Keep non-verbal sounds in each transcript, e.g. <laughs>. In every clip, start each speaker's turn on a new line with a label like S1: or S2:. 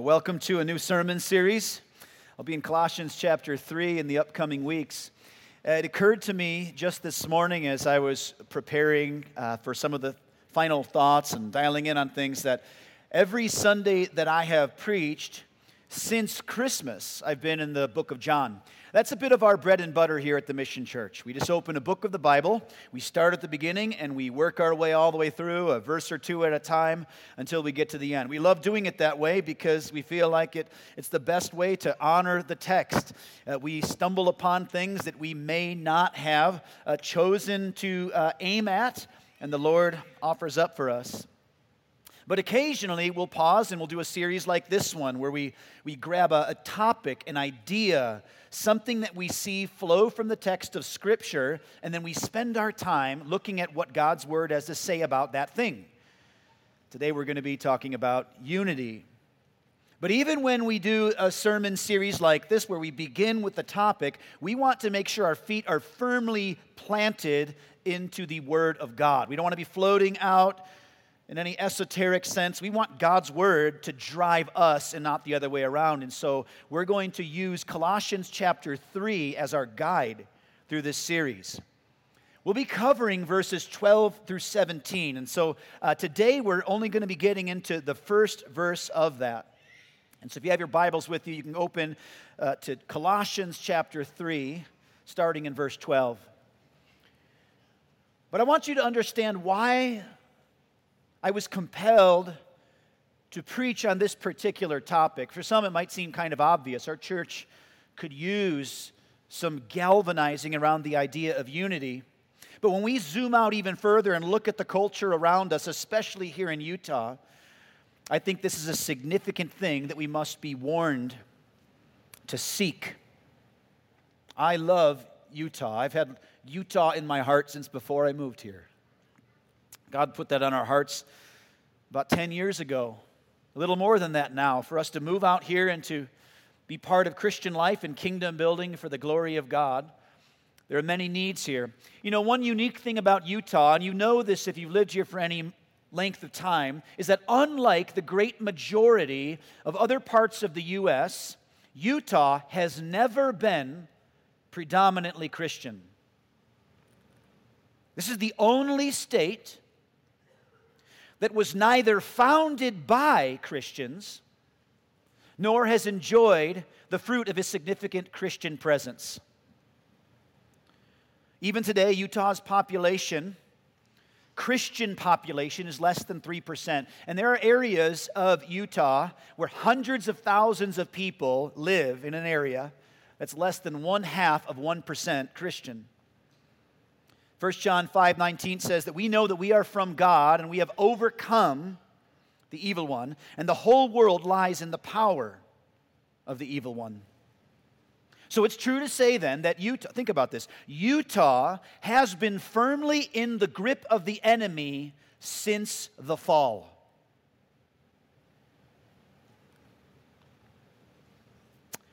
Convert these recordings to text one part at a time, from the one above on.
S1: Welcome to a new sermon series. I'll be in Colossians chapter 3 in the upcoming weeks. Uh, it occurred to me just this morning as I was preparing uh, for some of the final thoughts and dialing in on things that every Sunday that I have preached since Christmas, I've been in the book of John. That's a bit of our bread and butter here at the Mission Church. We just open a book of the Bible, we start at the beginning, and we work our way all the way through, a verse or two at a time, until we get to the end. We love doing it that way because we feel like it, it's the best way to honor the text. Uh, we stumble upon things that we may not have uh, chosen to uh, aim at, and the Lord offers up for us. But occasionally we'll pause and we'll do a series like this one where we, we grab a, a topic, an idea, something that we see flow from the text of Scripture, and then we spend our time looking at what God's Word has to say about that thing. Today we're going to be talking about unity. But even when we do a sermon series like this, where we begin with the topic, we want to make sure our feet are firmly planted into the Word of God. We don't want to be floating out in any esoteric sense. We want God's word to drive us and not the other way around. And so we're going to use Colossians chapter 3 as our guide through this series. We'll be covering verses 12 through 17. And so uh, today we're only going to be getting into the first verse of that. And so if you have your Bibles with you, you can open uh, to Colossians chapter 3, starting in verse 12. But I want you to understand why I was compelled to preach on this particular topic. For some, it might seem kind of obvious. Our church could use some galvanizing around the idea of unity. But when we zoom out even further and look at the culture around us, especially here in Utah, I think this is a significant thing that we must be warned to seek. I love Utah. I've had Utah in my heart since before I moved here. God put that on our hearts about 10 years ago, a little more than that now, for us to move out here and to be part of Christian life and kingdom building for the glory of God. There are many needs here. You know, one unique thing about Utah, and you know this if you've lived here for any length of time, is that unlike the great majority of other parts of the U.S., Utah has never been predominantly Christian. This is the only state that was neither founded by Christians nor has enjoyed the fruit of a significant Christian presence. Even today, Utah's population, Christian population, is less than 3%. And there are areas of Utah where hundreds of thousands of people live in an area that's less than one half of 1% Christian. 1 John 5 19 says that we know that we are from God and we have overcome the evil one, and the whole world lies in the power of the evil one. So it's true to say then that Utah, think about this, Utah has been firmly in the grip of the enemy since the fall.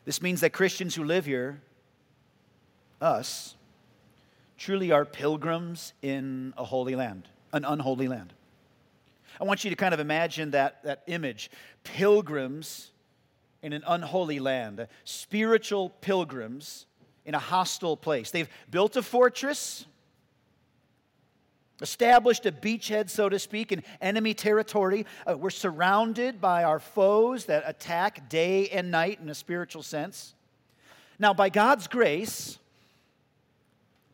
S1: This means that Christians who live here, us, truly are pilgrims in a holy land, an unholy land. I want you to kind of imagine that, that image pilgrims in an unholy land, spiritual pilgrims in a hostile place. They've built a fortress, established a beachhead, so to speak, in enemy territory. Uh, we're surrounded by our foes that attack day and night in a spiritual sense. Now, by God's grace,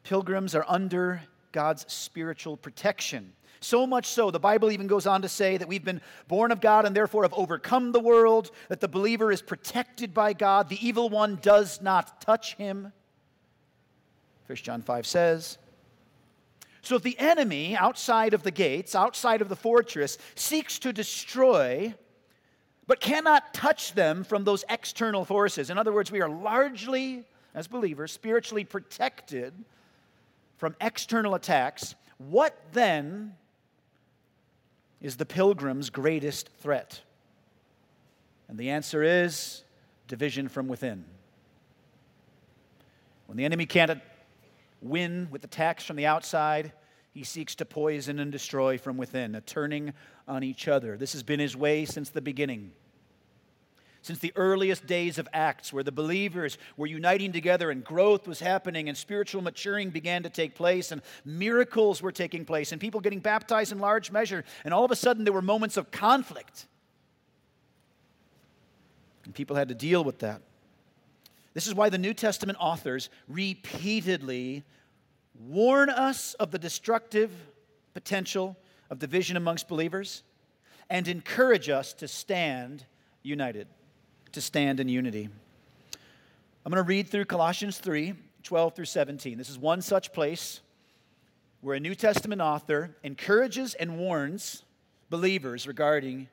S1: pilgrims are under God's spiritual protection. So much so, the Bible even goes on to say that we've been born of God and therefore have overcome the world, that the believer is protected by God, the evil one does not touch him. 1 John 5 says. So if the enemy outside of the gates, outside of the fortress, seeks to destroy, but cannot touch them from those external forces, in other words, we are largely, as believers, spiritually protected from external attacks, what then is the pilgrim's greatest threat? And the answer is division from within. When the enemy can't win with attacks from the outside, he seeks to poison and destroy from within, a turning on each other. This has been his way since the beginning. Since the earliest days of Acts, where the believers were uniting together and growth was happening and spiritual maturing began to take place and miracles were taking place and people getting baptized in large measure. And all of a sudden, there were moments of conflict. And people had to deal with that. This is why the New Testament authors repeatedly warn us of the destructive potential of division amongst believers and encourage us to stand united to stand in unity. I'm going to read through Colossians 3 12 through 17. This is one such place where a New Testament author encourages and warns believers regarding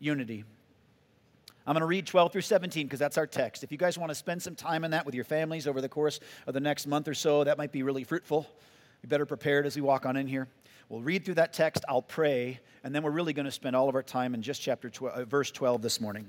S1: unity. I'm going to read 12 through 17 because that's our text. If you guys want to spend some time on that with your families over the course of the next month or so, that might be really fruitful. Be better prepared as we walk on in here. We'll read through that text, I'll pray, and then we're really going to spend all of our time in just chapter 12, uh, verse 12 this morning.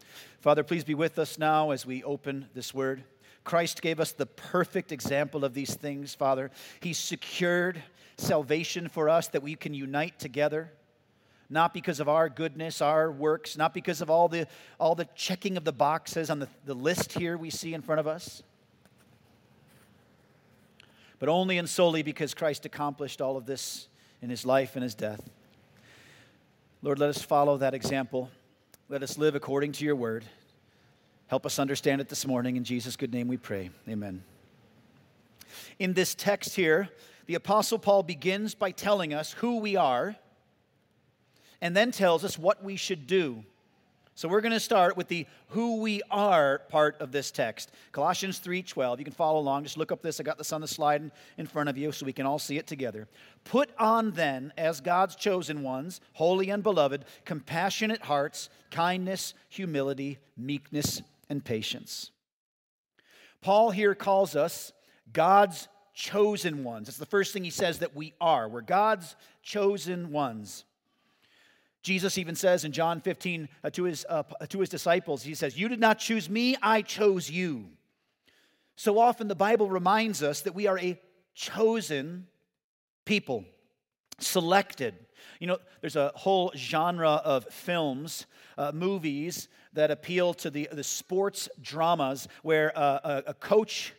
S1: Father, please be with us now as we open this word. Christ gave us the perfect example of these things, Father. He secured salvation for us that we can unite together, not because of our goodness, our works, not because of all the, all the checking of the boxes on the, the list here we see in front of us, but only and solely because Christ accomplished all of this in his life and his death. Lord, let us follow that example. Let us live according to your word. Help us understand it this morning. In Jesus' good name we pray. Amen. In this text here, the Apostle Paul begins by telling us who we are and then tells us what we should do so we're going to start with the who we are part of this text. Colossians 3:12. You can follow along. Just look up this. I got this on the slide in, front of you so we can all see it together. Put on then as God's chosen ones, holy and beloved, compassionate hearts, kindness, humility, meekness, and patience. Paul here calls us God's chosen ones. It's the first thing he says that we are. We're God's chosen ones. Jesus even says in John 15 uh, to, his, uh, to his disciples, He says, You did not choose me, I chose you. So often the Bible reminds us that we are a chosen people, selected. You know, there's a whole genre of films, uh, movies that appeal to the, the sports dramas where uh, a coach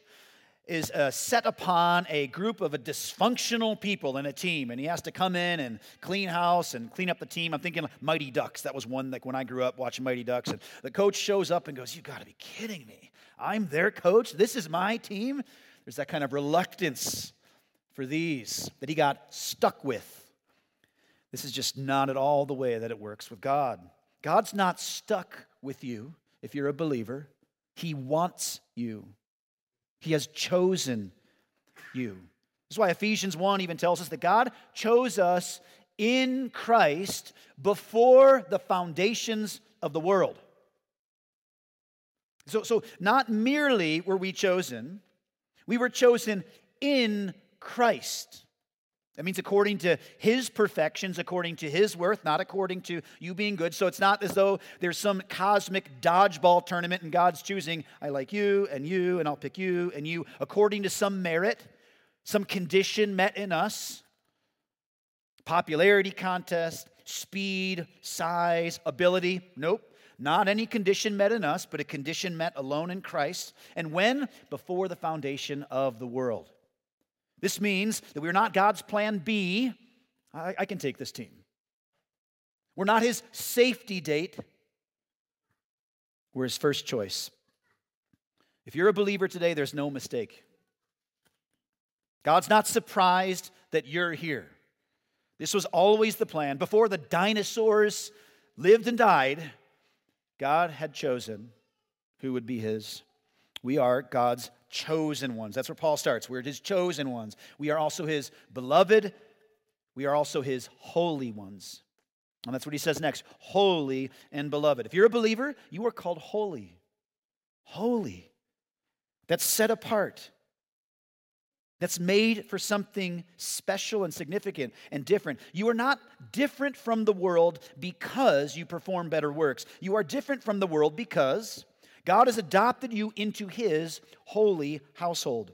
S1: is uh, set upon a group of a dysfunctional people in a team, and he has to come in and clean house and clean up the team. I'm thinking Mighty Ducks. That was one like when I grew up watching Mighty Ducks, and the coach shows up and goes, "You got to be kidding me! I'm their coach. This is my team." There's that kind of reluctance for these that he got stuck with. This is just not at all the way that it works with God. God's not stuck with you if you're a believer. He wants you. He has chosen you. That's why Ephesians 1 even tells us that God chose us in Christ before the foundations of the world. So, so not merely were we chosen, we were chosen in Christ. That means according to his perfections, according to his worth, not according to you being good. So it's not as though there's some cosmic dodgeball tournament and God's choosing, I like you and you, and I'll pick you and you, according to some merit, some condition met in us. Popularity contest, speed, size, ability. Nope. Not any condition met in us, but a condition met alone in Christ. And when? Before the foundation of the world. This means that we're not God's plan B. I, I can take this team. We're not his safety date. We're his first choice. If you're a believer today, there's no mistake. God's not surprised that you're here. This was always the plan. Before the dinosaurs lived and died, God had chosen who would be his. We are God's chosen ones. That's where Paul starts. We're his chosen ones. We are also his beloved. We are also his holy ones. And that's what he says next holy and beloved. If you're a believer, you are called holy. Holy. That's set apart. That's made for something special and significant and different. You are not different from the world because you perform better works. You are different from the world because God has adopted you into his holy household.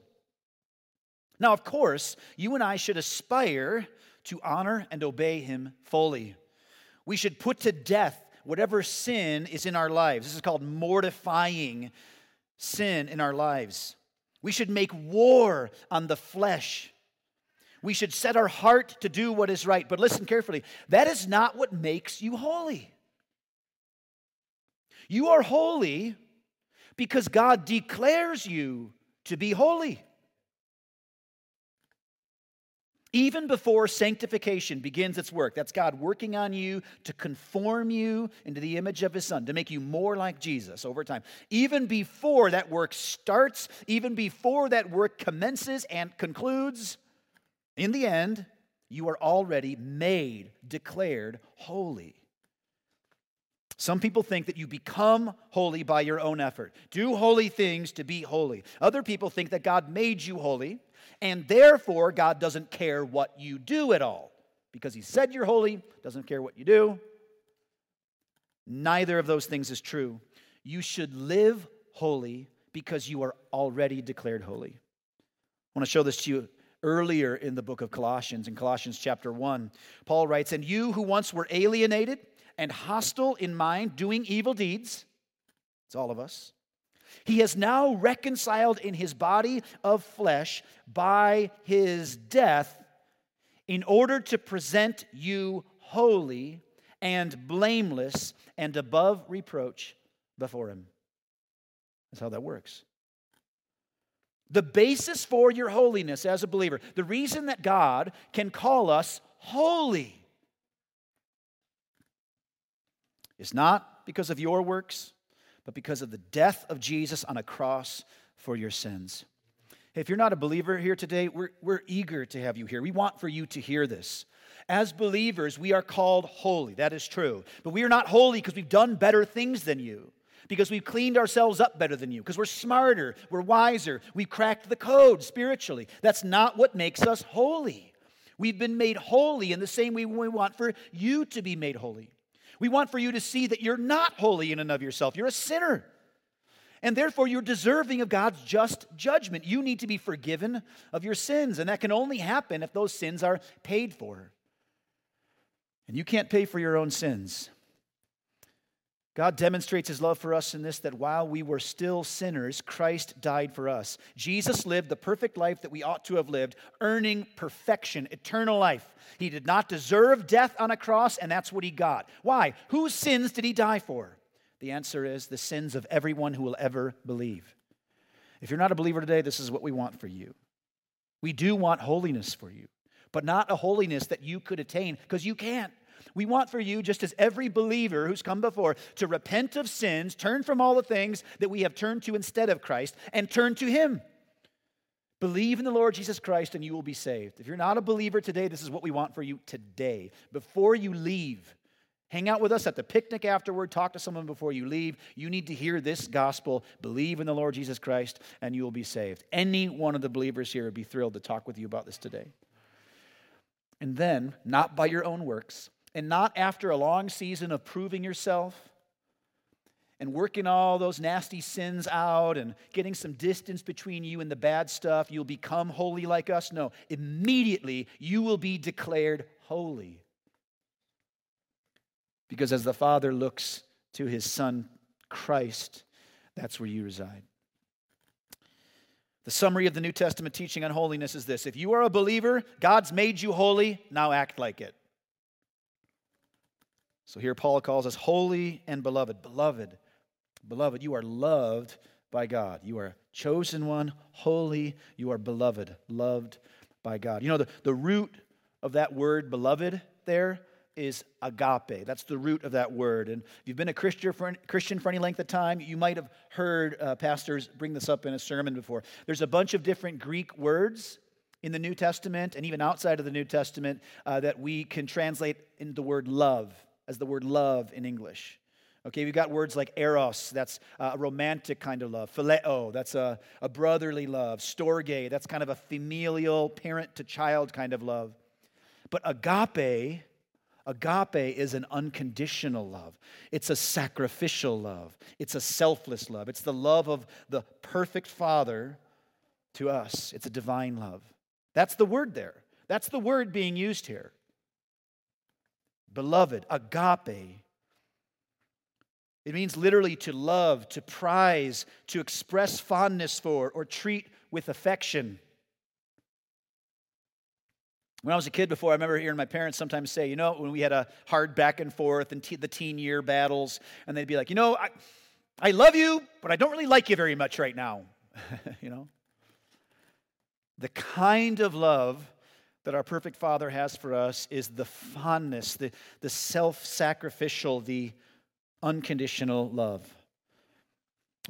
S1: Now, of course, you and I should aspire to honor and obey him fully. We should put to death whatever sin is in our lives. This is called mortifying sin in our lives. We should make war on the flesh. We should set our heart to do what is right. But listen carefully that is not what makes you holy. You are holy because God declares you to be holy. Even before sanctification begins its work, that's God working on you to conform you into the image of His Son, to make you more like Jesus over time. Even before that work starts, even before that work commences and concludes, in the end, you are already made, declared holy. Some people think that you become holy by your own effort. Do holy things to be holy. Other people think that God made you holy and therefore God doesn't care what you do at all. Because He said you're holy, doesn't care what you do. Neither of those things is true. You should live holy because you are already declared holy. I want to show this to you earlier in the book of Colossians, in Colossians chapter 1. Paul writes, And you who once were alienated and hostile in mind, doing evil deeds, it's all of us, he has now reconciled in his body of flesh by his death in order to present you holy and blameless and above reproach before him. That's how that works. The basis for your holiness as a believer, the reason that God can call us holy, is not because of your works, but because of the death of Jesus on a cross for your sins. If you're not a believer here today, we're, we're eager to have you here. We want for you to hear this. As believers, we are called holy. That is true. But we are not holy because we've done better things than you, because we've cleaned ourselves up better than you, because we're smarter, we're wiser, we've cracked the code spiritually. That's not what makes us holy. We've been made holy in the same way we want for you to be made holy. We want for you to see that you're not holy in and of yourself. You're a sinner. And therefore, you're deserving of God's just judgment. You need to be forgiven of your sins. And that can only happen if those sins are paid for. And you can't pay for your own sins. God demonstrates his love for us in this that while we were still sinners, Christ died for us. Jesus lived the perfect life that we ought to have lived, earning perfection, eternal life. He did not deserve death on a cross, and that's what he got. Why? Whose sins did he die for? The answer is the sins of everyone who will ever believe. If you're not a believer today, this is what we want for you. We do want holiness for you, but not a holiness that you could attain because you can't. We want for you, just as every believer who's come before, to repent of sins, turn from all the things that we have turned to instead of Christ, and turn to Him. Believe in the Lord Jesus Christ and you will be saved. If you're not a believer today, this is what we want for you today. Before you leave, hang out with us at the picnic afterward, talk to someone before you leave. You need to hear this gospel. Believe in the Lord Jesus Christ and you will be saved. Any one of the believers here would be thrilled to talk with you about this today. And then, not by your own works, and not after a long season of proving yourself and working all those nasty sins out and getting some distance between you and the bad stuff, you'll become holy like us. No, immediately you will be declared holy. Because as the Father looks to his Son, Christ, that's where you reside. The summary of the New Testament teaching on holiness is this If you are a believer, God's made you holy, now act like it. So here Paul calls us holy and beloved. Beloved, beloved, you are loved by God. You are chosen one, holy. You are beloved, loved by God. You know, the, the root of that word, beloved, there is agape. That's the root of that word. And if you've been a Christian for, Christian for any length of time, you might have heard uh, pastors bring this up in a sermon before. There's a bunch of different Greek words in the New Testament and even outside of the New Testament uh, that we can translate into the word love as the word love in English. Okay, we've got words like eros, that's uh, a romantic kind of love. Phileo, that's a, a brotherly love. Storge, that's kind of a familial, parent to child kind of love. But agape, agape is an unconditional love. It's a sacrificial love. It's a selfless love. It's the love of the perfect Father to us. It's a divine love. That's the word there. That's the word being used here. Beloved, agape. It means literally to love, to prize, to express fondness for, or treat with affection. When I was a kid before, I remember hearing my parents sometimes say, you know, when we had a hard back and forth and the teen year battles, and they'd be like, you know, I, I love you, but I don't really like you very much right now. <laughs> you know? The kind of love that our perfect Father has for us is the fondness, the, the self sacrificial, the unconditional love.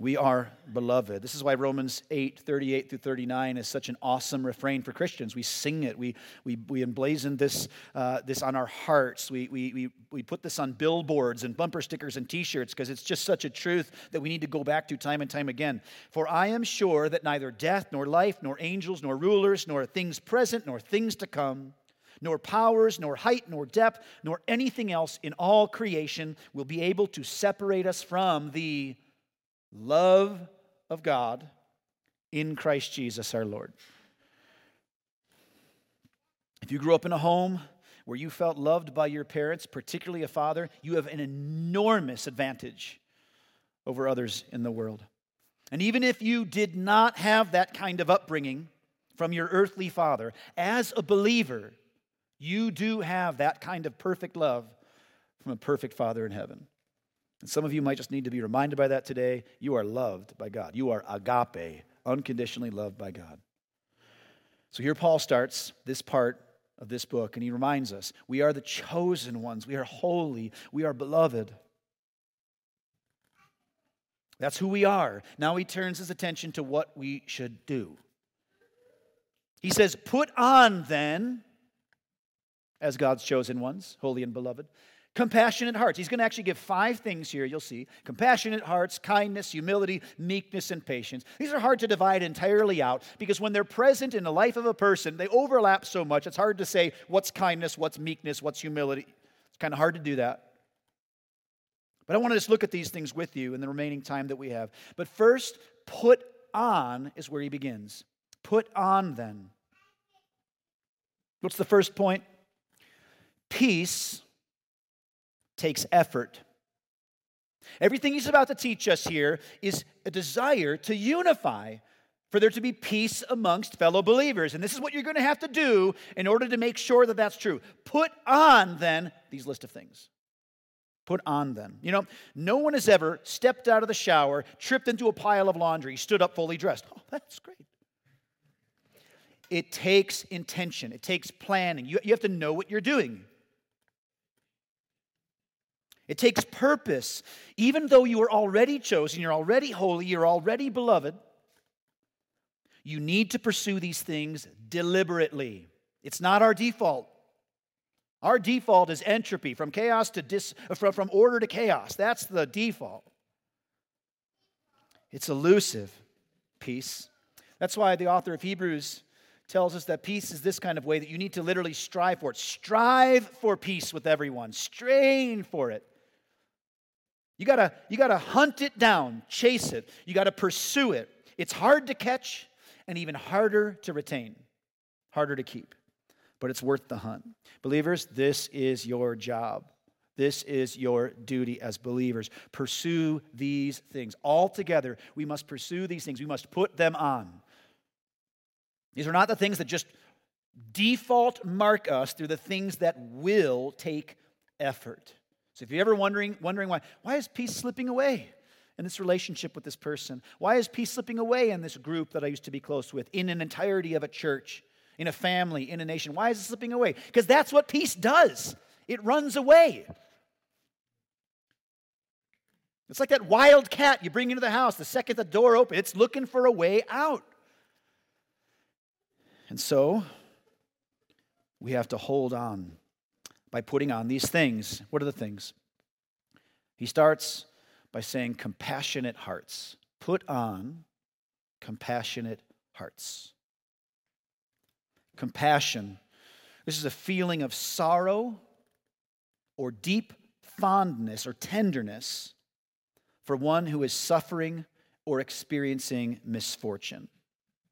S1: We are beloved. This is why Romans 8, 38 through 39 is such an awesome refrain for Christians. We sing it, we, we, we emblazon this, uh, this on our hearts. We, we, we, we put this on billboards and bumper stickers and t shirts because it's just such a truth that we need to go back to time and time again. For I am sure that neither death, nor life, nor angels, nor rulers, nor things present, nor things to come nor powers, nor height, nor depth, nor anything else in all creation will be able to separate us from the love of God in Christ Jesus our Lord. If you grew up in a home where you felt loved by your parents, particularly a father, you have an enormous advantage over others in the world. And even if you did not have that kind of upbringing from your earthly father, as a believer, you do have that kind of perfect love from a perfect father in heaven. And some of you might just need to be reminded by that today. You are loved by God. You are agape, unconditionally loved by God. So here Paul starts this part of this book, and he reminds us we are the chosen ones, we are holy, we are beloved. That's who we are. Now he turns his attention to what we should do. He says, Put on then, as God's chosen ones, holy and beloved, Compassionate hearts. He's going to actually give five things here, you'll see. Compassionate hearts, kindness, humility, meekness, and patience. These are hard to divide entirely out because when they're present in the life of a person, they overlap so much, it's hard to say what's kindness, what's meekness, what's humility. It's kind of hard to do that. But I want to just look at these things with you in the remaining time that we have. But first, put on is where he begins. Put on then. What's the first point? Peace takes effort. Everything he's about to teach us here is a desire to unify, for there to be peace amongst fellow believers. And this is what you're going to have to do in order to make sure that that's true. Put on, then, these list of things. Put on then. You know, no one has ever stepped out of the shower, tripped into a pile of laundry, stood up fully dressed. Oh, that's great. It takes intention, it takes planning. You, you have to know what you're doing. It takes purpose. Even though you are already chosen, you're already holy, you're already beloved, you need to pursue these things deliberately. It's not our default. Our default is entropy, from chaos to dis, from, from order to chaos. That's the default. It's elusive peace. That's why the author of Hebrews tells us that peace is this kind of way that you need to literally strive for it. Strive for peace with everyone, strain for it. You gotta, you gotta hunt it down, chase it. You gotta pursue it. It's hard to catch and even harder to retain, harder to keep, but it's worth the hunt. Believers, this is your job. This is your duty as believers. Pursue these things. All together, we must pursue these things. We must put them on. These are not the things that just default mark us through the things that will take effort. So if you're ever wondering, wondering why, why is peace slipping away? in this relationship with this person? Why is peace slipping away in this group that I used to be close with, in an entirety of a church, in a family, in a nation? Why is it slipping away? Because that's what peace does it runs away. It's like that wild cat you bring into the house. The second the door opens, it's looking for a way out. And so, we have to hold on by putting on these things. What are the things? He starts by saying, compassionate hearts. Put on compassionate hearts. Compassion. This is a feeling of sorrow or deep fondness or tenderness for one who is suffering or experiencing misfortune.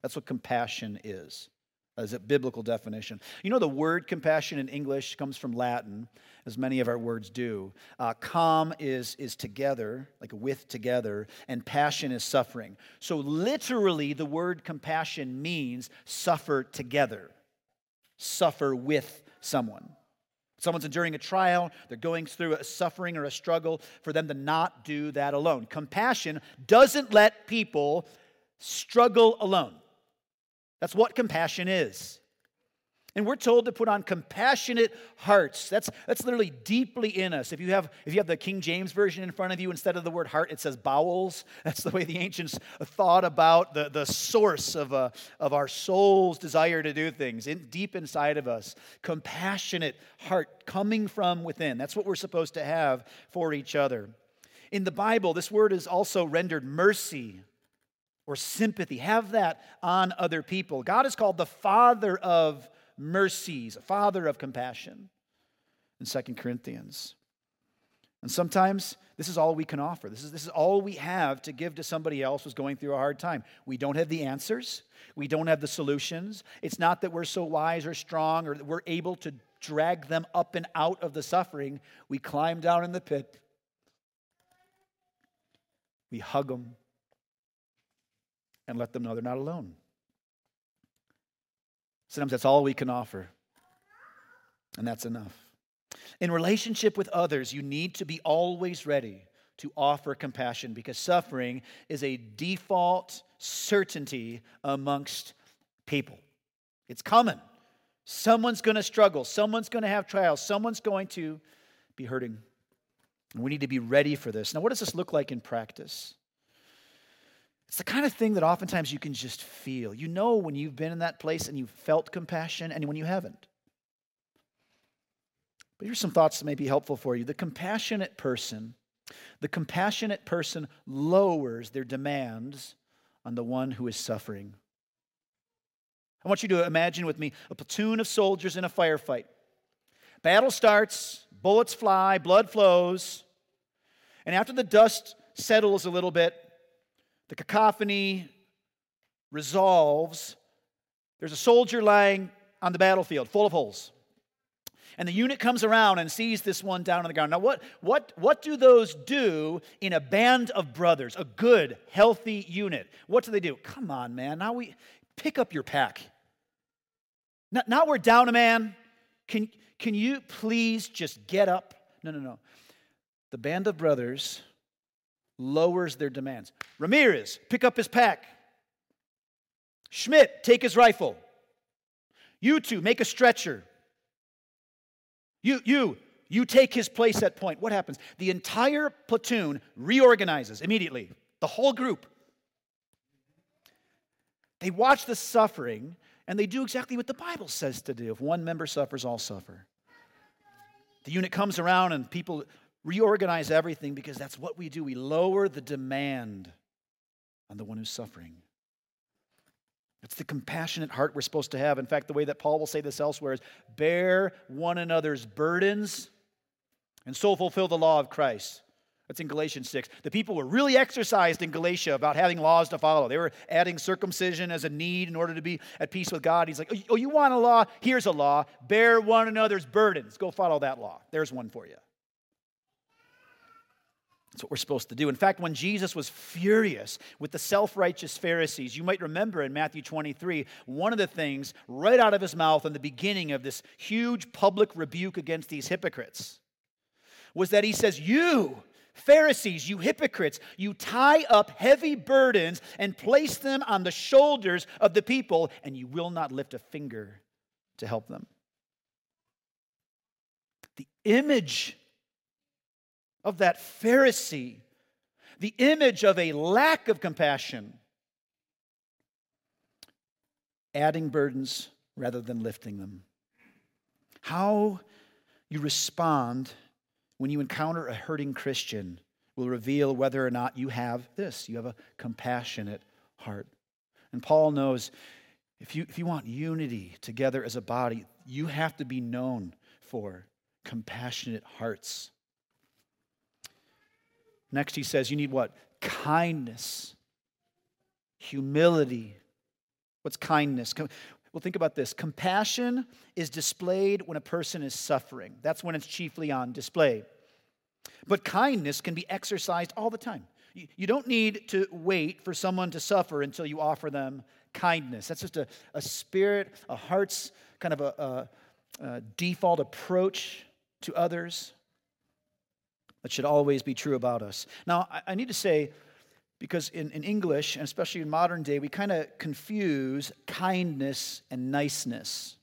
S1: That's what compassion is as a biblical definition. You know, the word compassion in English comes from Latin, as many of our words do. Uh, com is, is together, like with together, and passion is suffering. So, literally, the word compassion means suffer together, suffer with someone. Someone's enduring a trial, they're going through a suffering or a struggle, for them to not do that alone. Compassion doesn't let people struggle alone. That's what compassion is. And we're told to put on compassionate hearts. That's, that's literally deeply in us. If you, have, if you have the King James Version in front of you, instead of the word heart, it says bowels. <laughs> That's the way the ancients thought about the, the source of, a, uh, of our soul's desire to do things in, deep inside of us. Compassionate heart coming from within. That's what we're supposed to have for each other. In the Bible, this word is also rendered mercy or sympathy. Have that on other people. God is called the Father of mercies, a Father of compassion in Second Corinthians. And sometimes this is all we can offer. This is, this is all we have to give to somebody else who's going through a hard time. We don't have the answers, we don't have the solutions. It's not that we're so wise or strong or that we're able to drag them up and out of the suffering. We climb down in the pit, we hug them, and let them know they're not alone. Sometimes that's all we can offer, and that's enough. In relationship with others, you need to be always ready to offer compassion because suffering is a default certainty amongst people. It's common. Someone's going to struggle, someone's going to have trials, someone's going to be hurting. We need to be ready for this. Now, what does this look like in practice? It's the kind of thing that oftentimes you can just feel. You know when you've been in that place and you've felt compassion and when you haven't. But here's some thoughts that may be helpful for you. The compassionate person, the compassionate person lowers their demands on the one who is suffering. I want you to imagine with me a platoon of soldiers in a firefight. Battle starts, bullets fly, blood flows, and after the dust settles a little bit, the cacophony resolves. There's a soldier lying on the battlefield full of holes. And the unit comes around and sees this one down on the ground. Now, what, what, what do those do in a band of brothers, a good, healthy unit? What do they do? Come on, man. Now we pick up your pack. Now, now we're down a man. Can, can you please just get up? No, no, no. The band of brothers lowers their demands. Ramirez, pick up his pack. Schmidt, take his rifle. You two, make a stretcher. You, you, you take his place at point. What happens? The entire platoon reorganizes immediately, the whole group. They watch the suffering and they do exactly what the Bible says to do. If one member suffers, all suffer. The unit comes around and people reorganize everything because that's what we do. We lower the demand on the one who's suffering. It's the compassionate heart we're supposed to have. In fact, the way that Paul will say this elsewhere is bear one another's burdens and so fulfill the law of Christ. That's in Galatians 6. The people were really exercised in Galatia about having laws to follow. They were adding circumcision as a need in order to be at peace with God. He's like, Oh, you want a law? Here's a law. Bear one another's burdens. Go follow that law. There's one for you. That's what we're supposed to do. In fact, when Jesus was furious with the self righteous Pharisees, you might remember in Matthew 23, one of the things right out of his mouth in the beginning of this huge public rebuke against these hypocrites was that he says, You, Pharisees, you hypocrites, you tie up heavy burdens and place them on the shoulders of the people, and you will not lift a finger to help them. The image of that Pharisee, the image of a lack of compassion, adding burdens rather than lifting them. How you respond when you encounter a hurting Christian will reveal whether or not you have this. You have a compassionate heart. And Paul knows if you, if you want unity together as a body, you have to be known for compassionate hearts. Next, he says, you need what? Kindness, humility. What's kindness? Well, think about this. Compassion is displayed when a person is suffering. That's when it's chiefly on display. But kindness can be exercised all the time. You don't need to wait for someone to suffer until you offer them kindness. That's just a, a spirit, a heart's kind of a, a, a default approach to others that should always be true about us. Now, I, need to say, because in, in English, and especially in modern day, we kind of confuse kindness and niceness.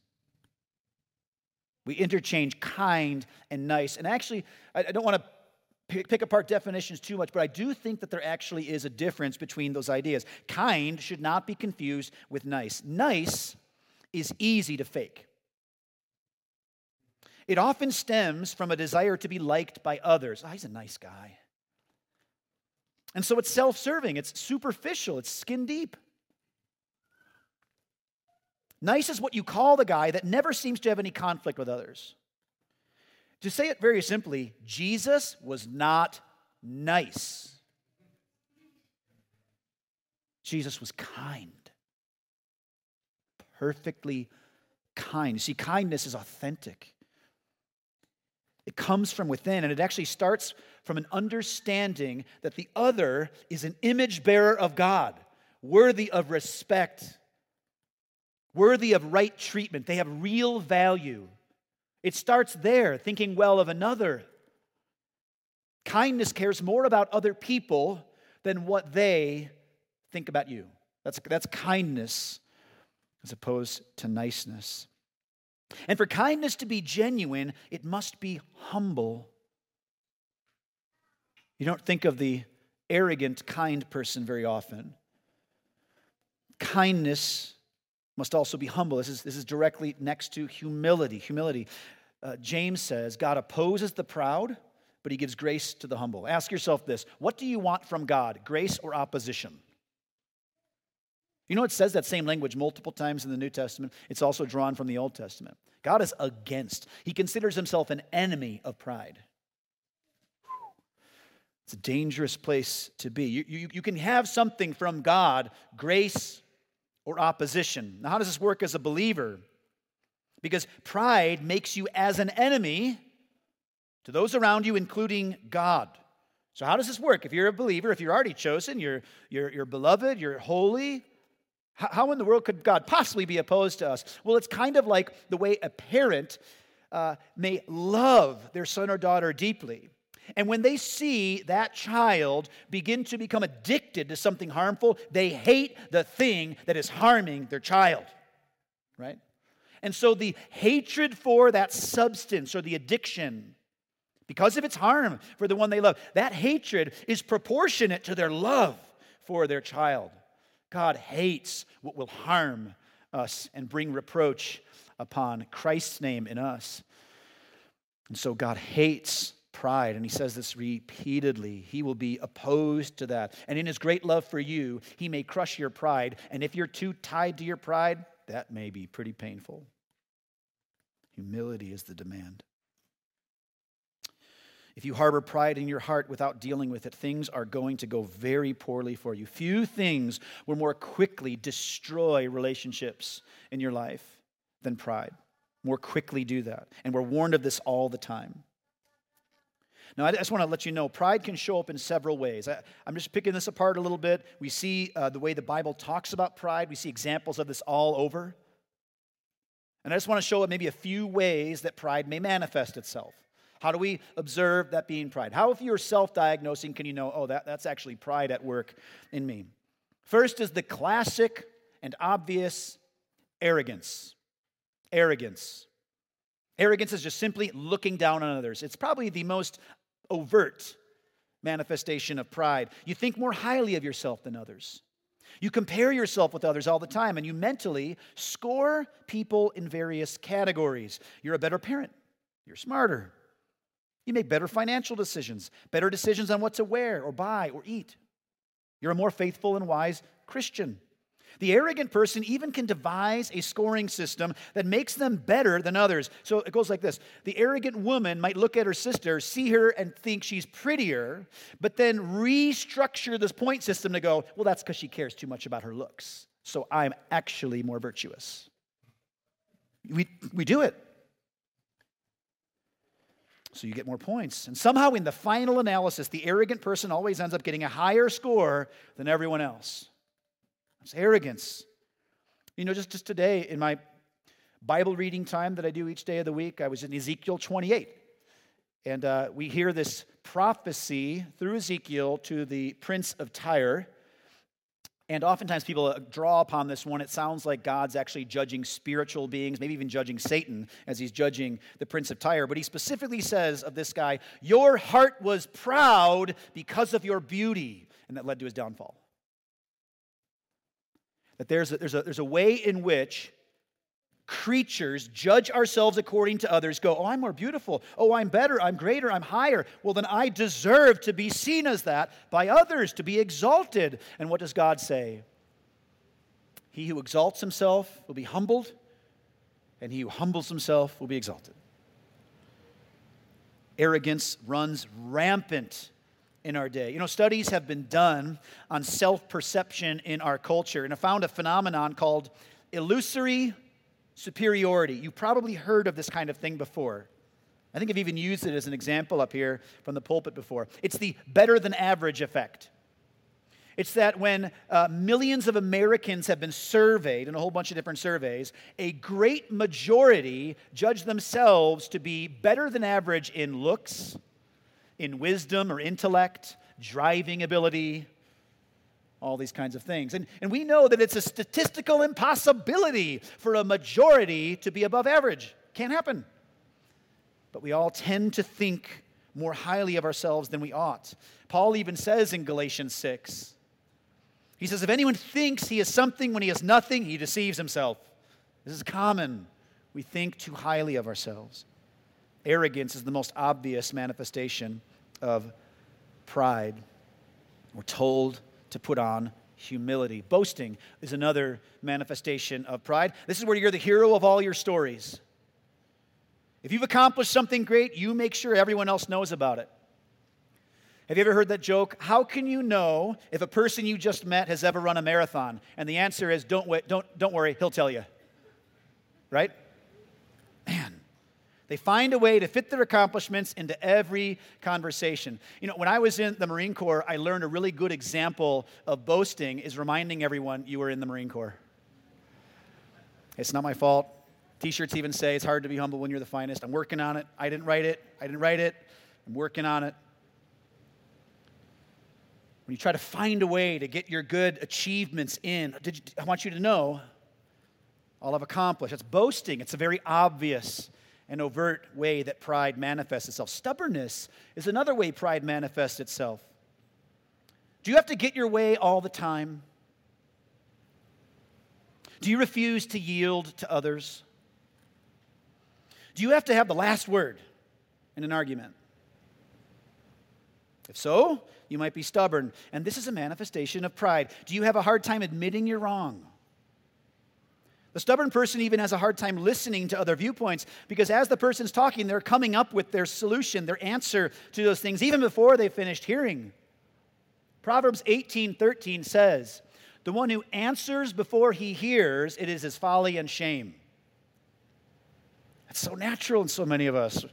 S1: We interchange kind and nice. And actually, I, don't want to pick apart definitions too much, but I do think that there actually is a difference between those ideas. Kind should not be confused with nice. Nice is easy to fake. It often stems from a desire to be liked by others. Oh, he's a nice guy. And so it's self serving, it's superficial, it's skin deep. Nice is what you call the guy that never seems to have any conflict with others. To say it very simply, Jesus was not nice. Jesus was kind, perfectly kind. You see, kindness is authentic. It comes from within, and it actually starts from an understanding that the other is an image bearer of God, worthy of respect, worthy of right treatment. They have real value. It starts there, thinking well of another. Kindness cares more about other people than what they think about you. That's, that's kindness as opposed to niceness. And for kindness to be genuine, it must be humble. You don't think of the arrogant, kind person very often. Kindness must also be humble. This is, this is directly next to humility. Humility. Uh, James says, God opposes the proud, but he gives grace to the humble. Ask yourself this what do you want from God, grace or opposition? You know, it says that same language multiple times in the New Testament. It's also drawn from the Old Testament. God is against, He considers Himself an enemy of pride. It's a dangerous place to be. You, you, you can have something from God, grace or opposition. Now, how does this work as a believer? Because pride makes you as an enemy to those around you, including God. So, how does this work? If you're a believer, if you're already chosen, you're, you're, you're beloved, you're holy, how in the world could God possibly be opposed to us? Well, it's kind of like the way a parent uh, may love their son or daughter deeply. And when they see that child begin to become addicted to something harmful, they hate the thing that is harming their child, right? And so the hatred for that substance or the addiction, because of its harm for the one they love, that hatred is proportionate to their love for their child. God hates what will harm us and bring reproach upon Christ's name in us. And so God hates pride, and he says this repeatedly. He will be opposed to that. And in his great love for you, he may crush your pride. And if you're too tied to your pride, that may be pretty painful. Humility is the demand. If you harbor pride in your heart without dealing with it, things are going to go very poorly for you. Few things will more quickly destroy relationships in your life than pride. More quickly do that. And we're warned of this all the time. Now, I just want to let you know pride can show up in several ways. I, am just picking this apart a little bit. We see uh, the way the Bible talks about pride, we see examples of this all over. And I just want to show maybe a few ways that pride may manifest itself. How do we observe that being pride? How, if you're self diagnosing, can you know, oh, that, that's actually pride at work in me? First is the classic and obvious arrogance. Arrogance. Arrogance is just simply looking down on others. It's probably the most overt manifestation of pride. You think more highly of yourself than others. You compare yourself with others all the time, and you mentally score people in various categories. You're a better parent, you're smarter, you make better financial decisions, better decisions on what to wear or buy or eat. You're a more faithful and wise Christian. The arrogant person even can devise a scoring system that makes them better than others. So it goes like this The arrogant woman might look at her sister, see her, and think she's prettier, but then restructure this point system to go, well, that's because she cares too much about her looks. So I'm actually more virtuous. We, we do it. So you get more points. And somehow, in the final analysis, the arrogant person always ends up getting a higher score than everyone else. It's arrogance. You know, just, just today in my Bible reading time that I do each day of the week, I was in Ezekiel 28. And uh, we hear this prophecy through Ezekiel to the prince of Tyre. And oftentimes people uh, draw upon this one. It sounds like God's actually judging spiritual beings, maybe even judging Satan as he's judging the prince of Tyre. But he specifically says of this guy, Your heart was proud because of your beauty. And that led to his downfall. That there's a, there's, a, there's a way in which creatures judge ourselves according to others, go, Oh, I'm more beautiful. Oh, I'm better. I'm greater. I'm higher. Well, then I deserve to be seen as that by others, to be exalted. And what does God say? He who exalts himself will be humbled, and he who humbles himself will be exalted. Arrogance runs rampant in our day. You know, studies have been done on self perception in our culture and have found a phenomenon called illusory superiority. You've probably heard of this kind of thing before. I think I've even used it as an example up here from the pulpit before. It's the better than average effect. It's that when uh, millions of Americans have been surveyed in a whole bunch of different surveys, a great majority judge themselves to be better than average in looks, in wisdom or intellect, driving ability, all these kinds of things. And, and we know that it's a statistical impossibility for a majority to be above average. Can't happen. But we all tend to think more highly of ourselves than we ought. Paul even says in Galatians 6, he says, If anyone thinks he is something when he is nothing, he deceives himself. This is common. We think too highly of ourselves. Arrogance is the most obvious manifestation of pride. We're told to put on humility. Boasting is another manifestation of pride. This is where you're the hero of all your stories. If you've accomplished something great, you make sure everyone else knows about it. Have you ever heard that joke? How can you know if a person you just met has ever run a marathon? And the answer is don't, wait, don't, don't worry, he'll tell you. Right? They find a way to fit their accomplishments into every conversation. You know, when I was in the Marine Corps, I learned a really good example of boasting is reminding everyone you were in the Marine Corps. It's not my fault. T shirts even say it's hard to be humble when you're the finest. I'm working on it. I didn't write it. I didn't write it. I'm working on it. When you try to find a way to get your good achievements in, you, I want you to know all I've accomplished. That's boasting. It's a very obvious an overt way that pride manifests itself. Stubbornness is another way pride manifests itself. Do you have to get your way all the time? Do you refuse to yield to others? Do you have to have the last word in an argument? If so, you might be stubborn. And this is a manifestation of pride. Do you have a hard time admitting you're wrong? The stubborn person even has a hard time listening to other viewpoints because as the person's talking, they're coming up with their solution, their answer to those things, even before they finished hearing. Proverbs 18 13 says, The one who answers before he hears, it is his folly and shame. That's so natural in so many of us.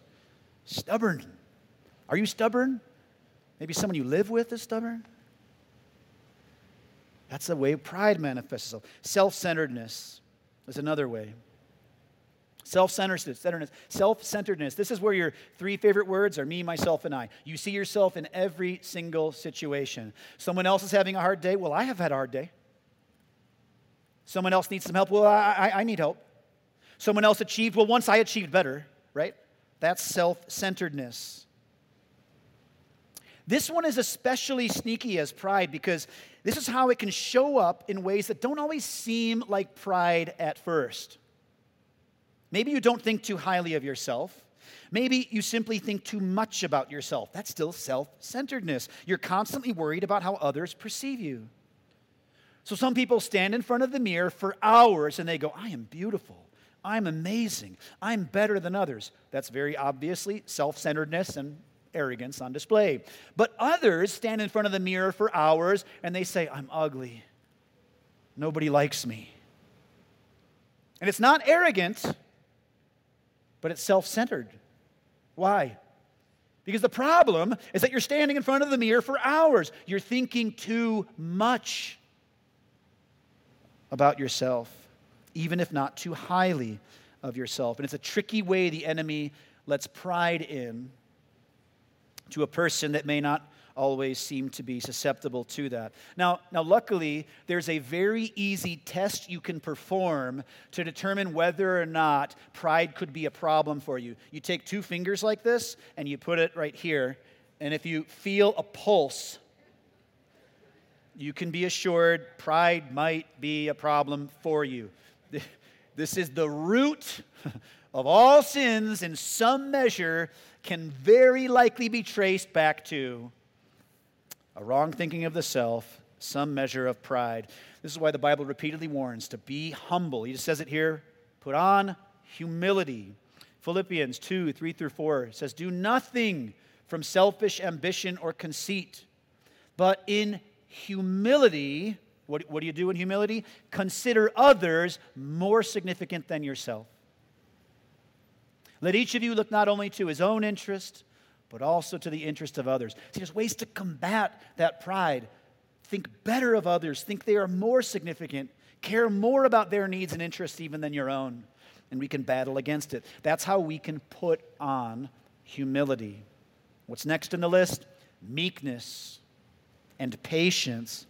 S1: Stubborn. Are you stubborn? Maybe someone you live with is stubborn? That's the way pride manifests itself. Self centeredness is another way. Self centeredness. Self centeredness. This is where your three favorite words are me, myself, and I. You see yourself in every single situation. Someone else is having a hard day. Well, I have had a hard day. Someone else needs some help. Well, I, I, I need help. Someone else achieved. Well, once I achieved better, right? That's self centeredness. This one is especially sneaky as pride because this is how it can show up in ways that don't always seem like pride at first. Maybe you don't think too highly of yourself. Maybe you simply think too much about yourself. That's still self centeredness. You're constantly worried about how others perceive you. So some people stand in front of the mirror for hours and they go, I am beautiful. I'm amazing. I'm better than others. That's very obviously self centeredness and arrogance on display. But others stand in front of the mirror for hours and they say, I'm ugly. Nobody likes me. And it's not arrogant, but it's self centered. Why? Because the problem is that you're standing in front of the mirror for hours. You're thinking too much about yourself, even if not too highly of yourself. And it's a tricky way the enemy lets pride in to a person that may not always seem to be susceptible to that. Now, now luckily, there's a very easy test you can perform to determine whether or not pride could be a problem for you. You take two fingers like this and you put it right here, and if you feel a pulse, you can be assured pride might be a problem for you. <laughs> This is the root <laughs> of all sins in some measure can very likely be traced back to a wrong thinking of the self, some measure of pride. This is why the Bible repeatedly warns to be humble. He just says it here put on humility. Philippians 2 3 through 4 says, Do nothing from selfish ambition or conceit, but in humility, what, what do you do in humility? Consider others more significant than yourself. Let each of you look not only to his own interest, but also to the interest of others. See, there's ways to combat that pride. Think better of others, think they are more significant, care more about their needs and interests even than your own, and we can battle against it. That's how we can put on humility. What's next in the list? Meekness and patience.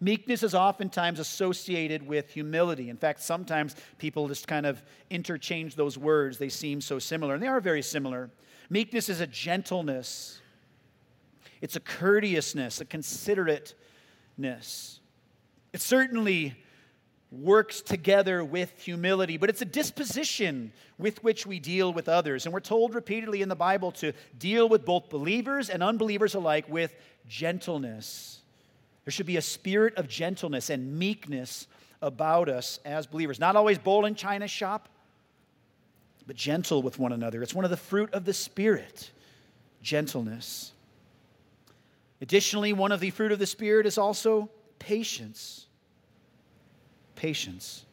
S1: Meekness is oftentimes associated with humility. In fact, sometimes people just kind of interchange those words. They seem so similar, and they are very similar. Meekness is a gentleness, it's a courteousness, a considerateness. It certainly works together with humility, but it's a disposition with which we deal with others. And we're told repeatedly in the Bible to deal with both believers and unbelievers alike with gentleness. There should be a spirit of gentleness and meekness about us as believers. Not always bowl in China shop, but gentle with one another. It's one of the fruit of the Spirit gentleness. Additionally, one of the fruit of the Spirit is also patience. Patience.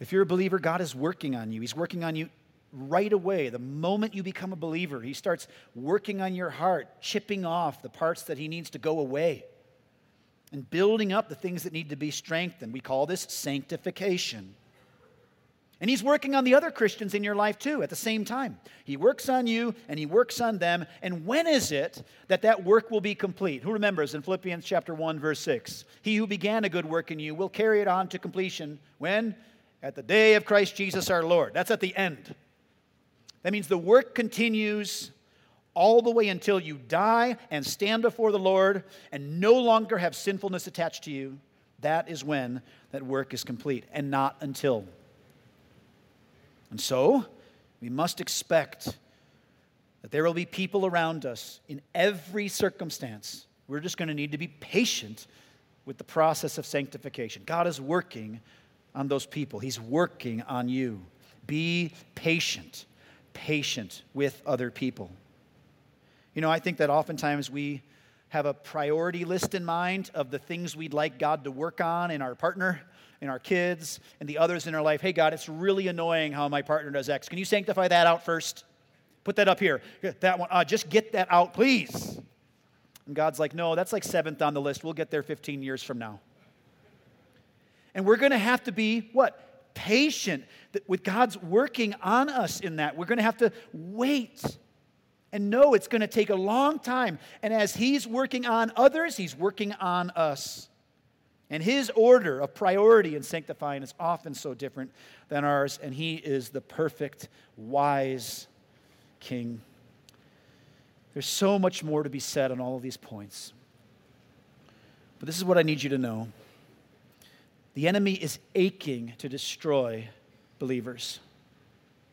S1: If you're a believer, God is working on you. He's working on you right away. The moment you become a believer, He starts working on your heart, chipping off the parts that He needs to go away, and building up the things that need to be strengthened. We call this sanctification. And he's working on the other Christians in your life too at the same time. He works on you and he works on them. And when is it that that work will be complete? Who remembers in Philippians chapter 1 verse 6? He who began a good work in you will carry it on to completion when at the day of Christ Jesus our Lord. That's at the end. That means the work continues all the way until you die and stand before the Lord and no longer have sinfulness attached to you. That is when that work is complete and not until and so, we must expect that there will be people around us in every circumstance. We're just going to need to be patient with the process of sanctification. God is working on those people, He's working on you. Be patient, patient with other people. You know, I think that oftentimes we have a priority list in mind of the things we'd like God to work on in our partner in our kids, and the others in our life. Hey, God, it's really annoying how my partner does X. Can you sanctify that out first? Put that up here. That one, uh, just get that out, please. And God's like, no, that's like seventh on the list. We'll get there 15 years from now. And we're going to have to be what? patient with God's working on us in that. We're going to have to wait and know it's going to take a long time. And as He's working on others, He's working on us. And His order of priority in sanctifying is often so different than ours, and He is the perfect, wise King. There's so much more to be said on all of these points. But this is what I need you to know the enemy is aching to destroy believers.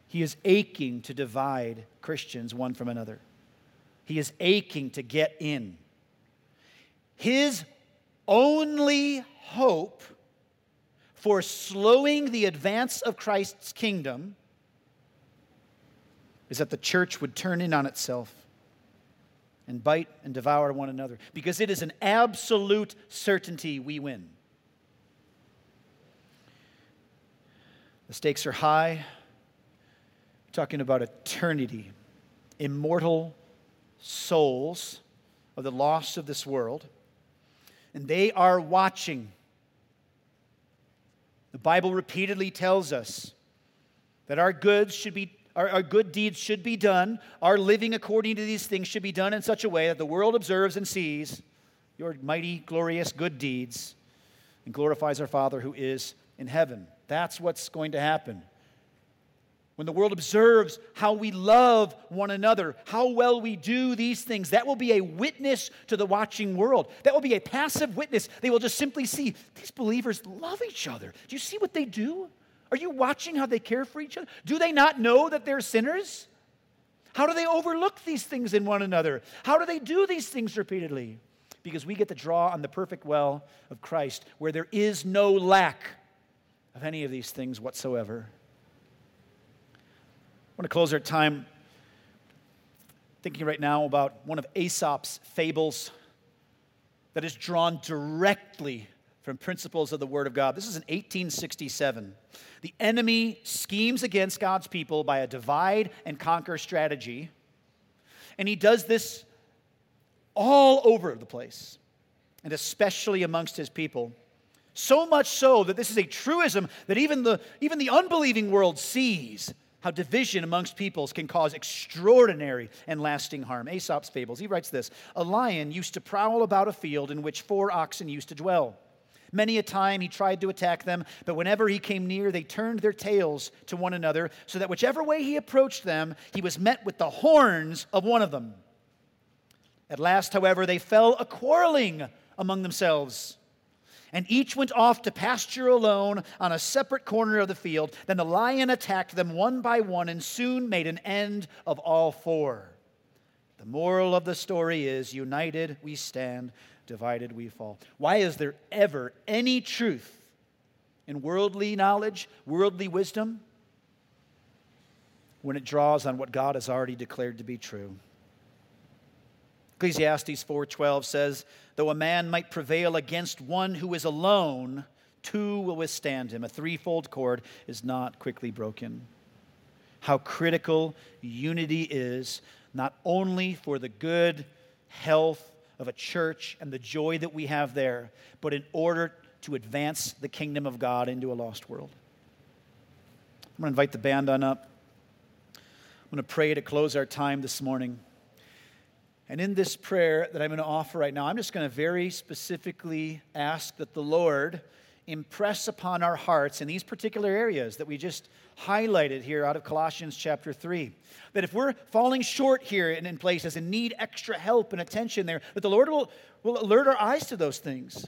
S1: He is aching to divide Christians one from another. He is aching to get in. His only hope for slowing the advance of Christ's kingdom is that the church would turn in on itself and bite and devour one another because it is an absolute certainty we win. The stakes are high. Talking about eternity, immortal souls of the lost of this world. And they are watching. The Bible repeatedly tells us that our goods should be our, our, good deeds should be done. Our living according to these things should be done in such a way that the world observes and sees your mighty, glorious good deeds and glorifies our Father who is in heaven. That's what's going to happen. When the world observes how we love one another, how well we do these things, that will be a witness to the watching world. That will be a passive witness. They will just simply see these believers love each other. Do you see what they do? Are you watching how they care for each other? Do they not know that they're sinners? How do they overlook these things in one another? How do they do these things repeatedly? Because we get to draw on the perfect well of Christ, where there is no lack of any of these things whatsoever. I want to close our time thinking right now about one of Aesop's fables that is drawn directly from principles of the Word of God. This is in 1867. The enemy schemes against God's people by a divide and conquer strategy, and he does this all over the place, and especially amongst his people. So much so that this is a truism that even the, even the unbelieving world sees how division amongst peoples can cause extraordinary and lasting harm. Aesop's Fables, he writes this A lion used to prowl about a field in which four oxen used to dwell. Many a time he tried to attack them, but whenever he came near, they turned their tails to one another, so that whichever way he approached them, he was met with the horns of one of them. At last, however, they fell a quarreling among themselves and each went off to pasture alone on a separate corner of the field. Then the lion attacked them one by one and soon made an end of all four. The moral of the story is united we stand, divided we fall. Why is there ever any truth in worldly knowledge, worldly wisdom, when it draws on what God has already declared to be true? Ecclesiastes 4:12 says, "Though a man might prevail against one who is alone, two will withstand him. A threefold cord is not quickly broken." How critical unity is not only for the good health of a church and the joy that we have there, but in order to advance the kingdom of God into a lost world. I'm going to invite the band on up. I'm going to pray to close our time this morning. And in this prayer that I'm going to offer right now, I'm just going to very specifically ask that the Lord impress upon our hearts in these particular areas that we just highlighted here out of Colossians chapter 3. That if we're falling short here and in places and need extra help and attention there, that the Lord will, will alert our eyes to those things.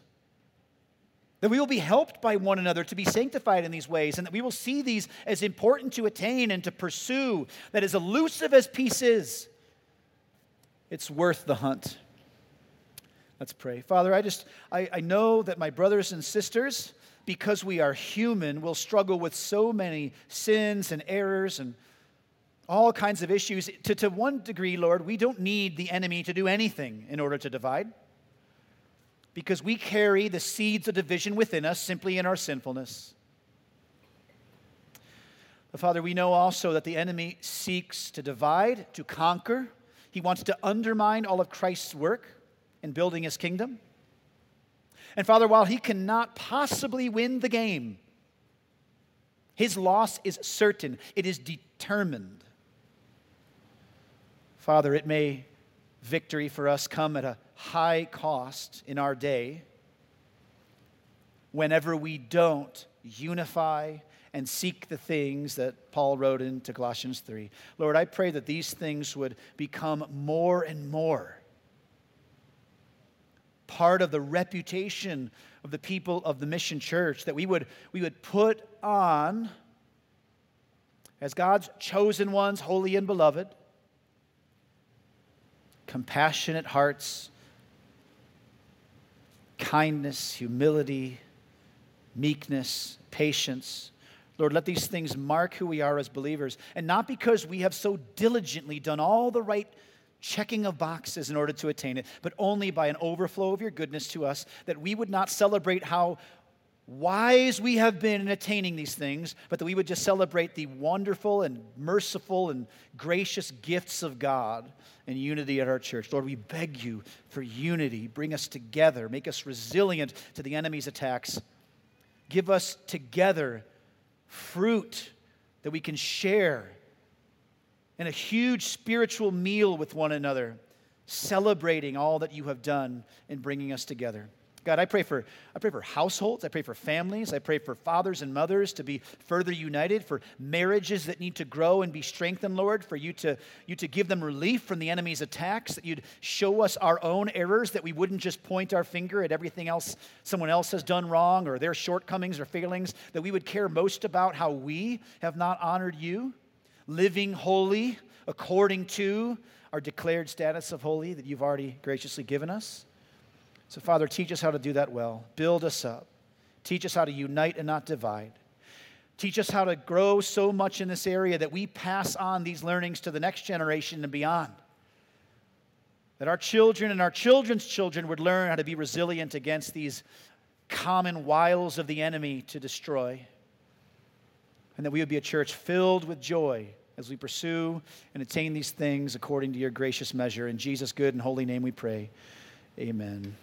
S1: That we will be helped by one another to be sanctified in these ways, and that we will see these as important to attain and to pursue, that as elusive as peace is, it's worth the hunt. Let's pray. Father, I just, I, I know that my brothers and sisters, because we are human, will struggle with so many sins and errors and all kinds of issues. To, to one degree, Lord, we don't need the enemy to do anything in order to divide because we carry the seeds of division within us simply in our sinfulness. But Father, we know also that the enemy seeks to divide, to conquer, he wants to undermine all of Christ's work in building his kingdom. And Father, while he cannot possibly win the game, His loss is certain, it is determined. Father, it may victory for us come at a high cost in our day whenever we don't unify and seek the things that Paul wrote into Colossians 3. Lord, I pray that these things would become more and more part of the reputation of the people of the mission church, that we would, we would put on, as God's chosen ones, holy and beloved, compassionate hearts, kindness, humility, meekness, patience. Lord, let these things mark who we are as believers, and not because we have so diligently done all the right checking of boxes in order to attain it, but only by an overflow of your goodness to us, that we would not celebrate how wise we have been in attaining these things, but that we would just celebrate the wonderful and merciful and gracious gifts of God and unity at our church. Lord, we beg you for unity. Bring us together, make us resilient to the enemy's attacks. Give us together fruit that we can share and a huge spiritual meal with one another, celebrating all that you have done in bringing us together. God, I pray for I pray for households, I pray for families, I pray for fathers and mothers to be further united, for marriages that need to grow and be strengthened, Lord, for you to you to give them relief from the enemy's attacks, that you'd show us our own errors, that we wouldn't just point our finger at everything else someone else has done wrong or their shortcomings or failings, that we would care most about how we have not honored you living holy according to our declared status of holy that you've already graciously given us. So, Father, teach us how to do that well. Build us up. Teach us how to unite and not divide. Teach us how to grow so much in this area that we pass on these learnings to the next generation and beyond. That our children and our children's children would learn how to be resilient against these common wiles of the enemy to destroy and that we would be a church filled with joy as we pursue and attain these things according to your gracious measure. In Jesus' good and holy name we pray. Amen.